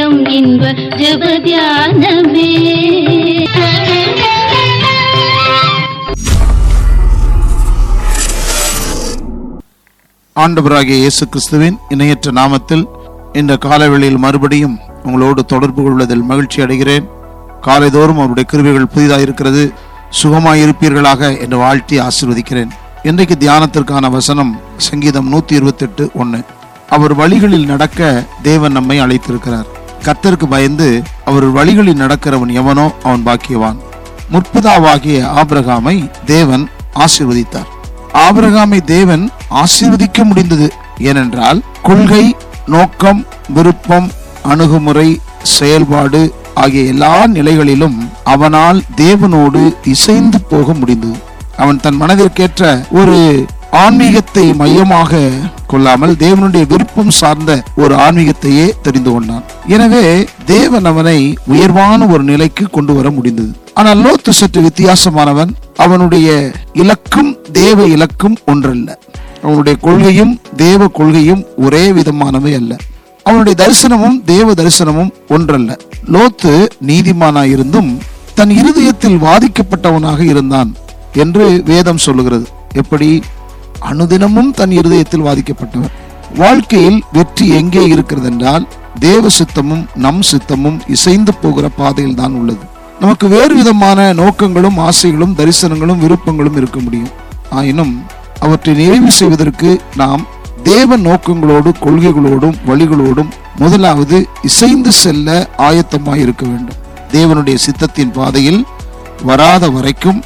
நேரம் இன்ப ஜபத்யானமே ஆண்டவராகிய இயேசு கிறிஸ்துவின் இணையற்ற நாமத்தில் இந்த காலவெளியில் மறுபடியும் உங்களோடு தொடர்பு கொள்வதில் மகிழ்ச்சி அடைகிறேன். காலைதோறும் அவருடைய கிருவிகள் புதிதாக இருக்கிறது சுகமாயிருப்பீர்களாக என்று வாழ்த்தி ஆசீர்வதிக்கிறேன். இன்றைக்கு தியானத்திற்கான வசனம் சங்கீதம் நூத்தி இருபத்தி எட்டு ஒன்னு அவர் வழிகளில் நடக்க தேவன் நம்மை அழைத்திருக்கிறார். கர்த்தருக்கு பயந்து அவர் வழிகளில் நடக்கிறவன் எவனோ அவன் பாக்கியவான். முற்பதாவாகிய ஆபிரகாமை தேவன் ஆசீர்வதித்தார். ஆபிரகாமை தேவன் ஆசீர்வதிக்க முடிந்தது ஏனென்றால் கொள்கை நோக்கம் விருப்பம் அணுகுமுறை செயல்பாடு ஆகிய எல்லா நிலைகளிலும் அவனால் தேவனோடு இசைந்து போக முடிந்தது. அவன் தன் மனதிற்கேற்ற ஒரு ஆன்மீகத்தை மையமாக கொள்ளாமல் தேவனுடைய விருப்பம் சார்ந்த ஒரு ஆன்மீகத்தையே தெரிந்து கொண்டான். எனவே தேவன் அவனை உயர்வான ஒரு நிலைக்கு கொண்டு வர முடிந்தது. ஆனால் லோத்து சற்று வித்தியாசமானவன் அவனுடைய இலக்கும் தேவ இலக்கும் ஒன்றல்ல. அவனுடைய கொள்கையும் தேவ கொள்கையும் ஒரே விதமானவை அல்ல. அவனுடைய தரிசனமும் தேவ தரிசனமும் ஒன்றல்ல. லோத்து நீதிமானாயிருந்தும் தன் இருதயத்தில் வாதிக்கப்பட்டவனாக இருந்தான் என்று வேதம் சொல்லுகிறது. எப்படி? அனுதினமும் தன் இருதயத்தில் வாதிக்கப்பட்டவர். வாழ்க்கையில் வெற்றி எங்கே இருக்கிறது என்றால் தேவ சித்தமும் நம் சித்தமும் இசைந்து போகிற பாதையில் தான் உள்ளது. நமக்கு வேறு விதமான நோக்கங்களும் ஆசைகளும் தரிசனங்களும் விருப்பங்களும் இருக்க முடியும். ஆயினும் அவற்றை நிறைவு செய்வதற்கு நாம் தேவ நோக்கங்களோடு கொள்கைகளோடும் வழிகளோடும் முதலாவது இசைந்து செல்ல ஆயத்தமாய் இருக்க வேண்டும். தேவனுடைய சித்தத்தின் பாதையில் வராத வரைக்கும்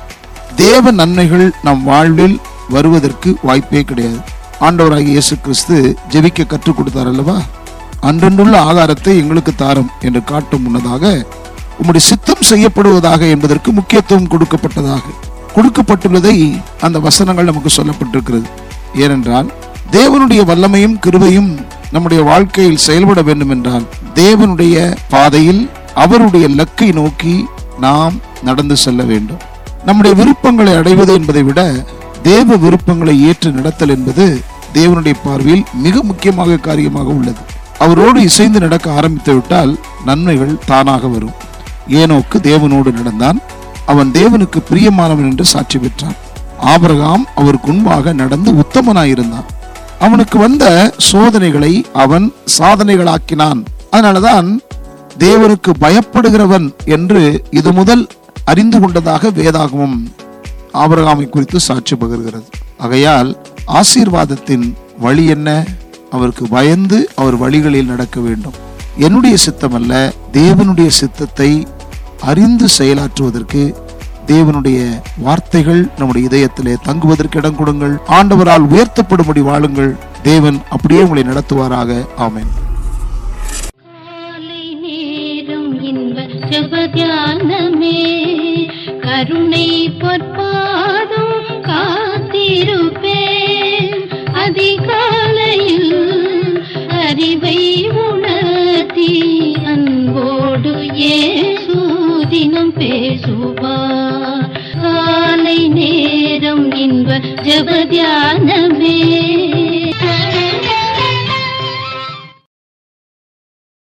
தேவ நன்மைகள் நம் வாழ்வில் வருவதற்கு வாய்ப்பே கிடையாது. ஆண்டவராகிய இயேசு கிறிஸ்து ஜெபிக்க கற்றுக் கொடுத்தார் அல்லவா? அன்றன்றுள்ள ஆகாரத்தை எங்களுக்கு தாரும் என்று காட்டும் முன்னதாக உம்முடைய சித்தம் செய்யப்படுவதாக என்பதற்கு முக்கியத்துவம் கொடுக்கப்பட்டதாக கொடுக்கப்பட்டுள்ளதை அந்த வசனங்கள் நமக்கு சொல்லப்பட்டிருக்கிறது. ஏனென்றால் தேவனுடைய வல்லமையும் கிருபையும் நம்முடைய வாழ்க்கையில் செயல்பட வேண்டும் என்றால் தேவனுடைய பாதையில் அவருடைய லக்கை நோக்கி நாம் நடந்து செல்ல வேண்டும். நம்முடைய விருப்பங்களை அடைவது என்பதை விட தேவ விருப்பங்களை ஏற்று நடத்தல் என்பது தேவனுடைய பார்வையில் மிக முக்கியமாக காரியமாக உள்ளது. அவரோடு இசைந்து நடக்க ஆரம்பித்து விட்டால் நன்மைகள் தானாக வரும். ஏனோக்கு தேவனோடு நடந்தான். அவன் தேவனுக்கு பிரியமானவன் என்று சாட்சி பெற்றான். ஆபரகாம் அவருக்கு முன்பாக நடந்து உத்தமனாயிருந்தான். அவனுக்கு வந்த சோதனைகளை அவன் சாதனைகளாக்கினான். அதனாலதான் தேவனுக்கு பயப்படுகிறவன் என்று இது முதல் அறிந்து கொண்டதாக வேதாகமம் ஆபரகாமை குறித்து சாட்சி பகிர்கிறது. ஆகையால் ஆசீர்வாதத்தின் வழி என்ன? அவருக்கு பயந்து அவர் வழிகளில் நடக்க வேண்டும். என்னுடைய சித்தம் அல்ல தேவனுடைய சித்தத்தை அறிந்து செயலாற்றுவதற்கு தேவனுடைய வார்த்தைகள் நம்முடைய இதயத்திலே தங்குவதற்கு இடம் கொடுங்கள். ஆண்டவரால் உயர்த்தப்படும்படி வாழுங்கள். தேவன் அப்படியே உங்களை நடத்துவாராக. ஆமேன். இன்ப கருணை பொற்பாதம் காத்திருப்பேன். அதிகாலையில் அறிவை உணர்த்தி அன்போடு ஏசூதினம் பேசுவார். காலை நேரம் இன்ப ஜபதியானமே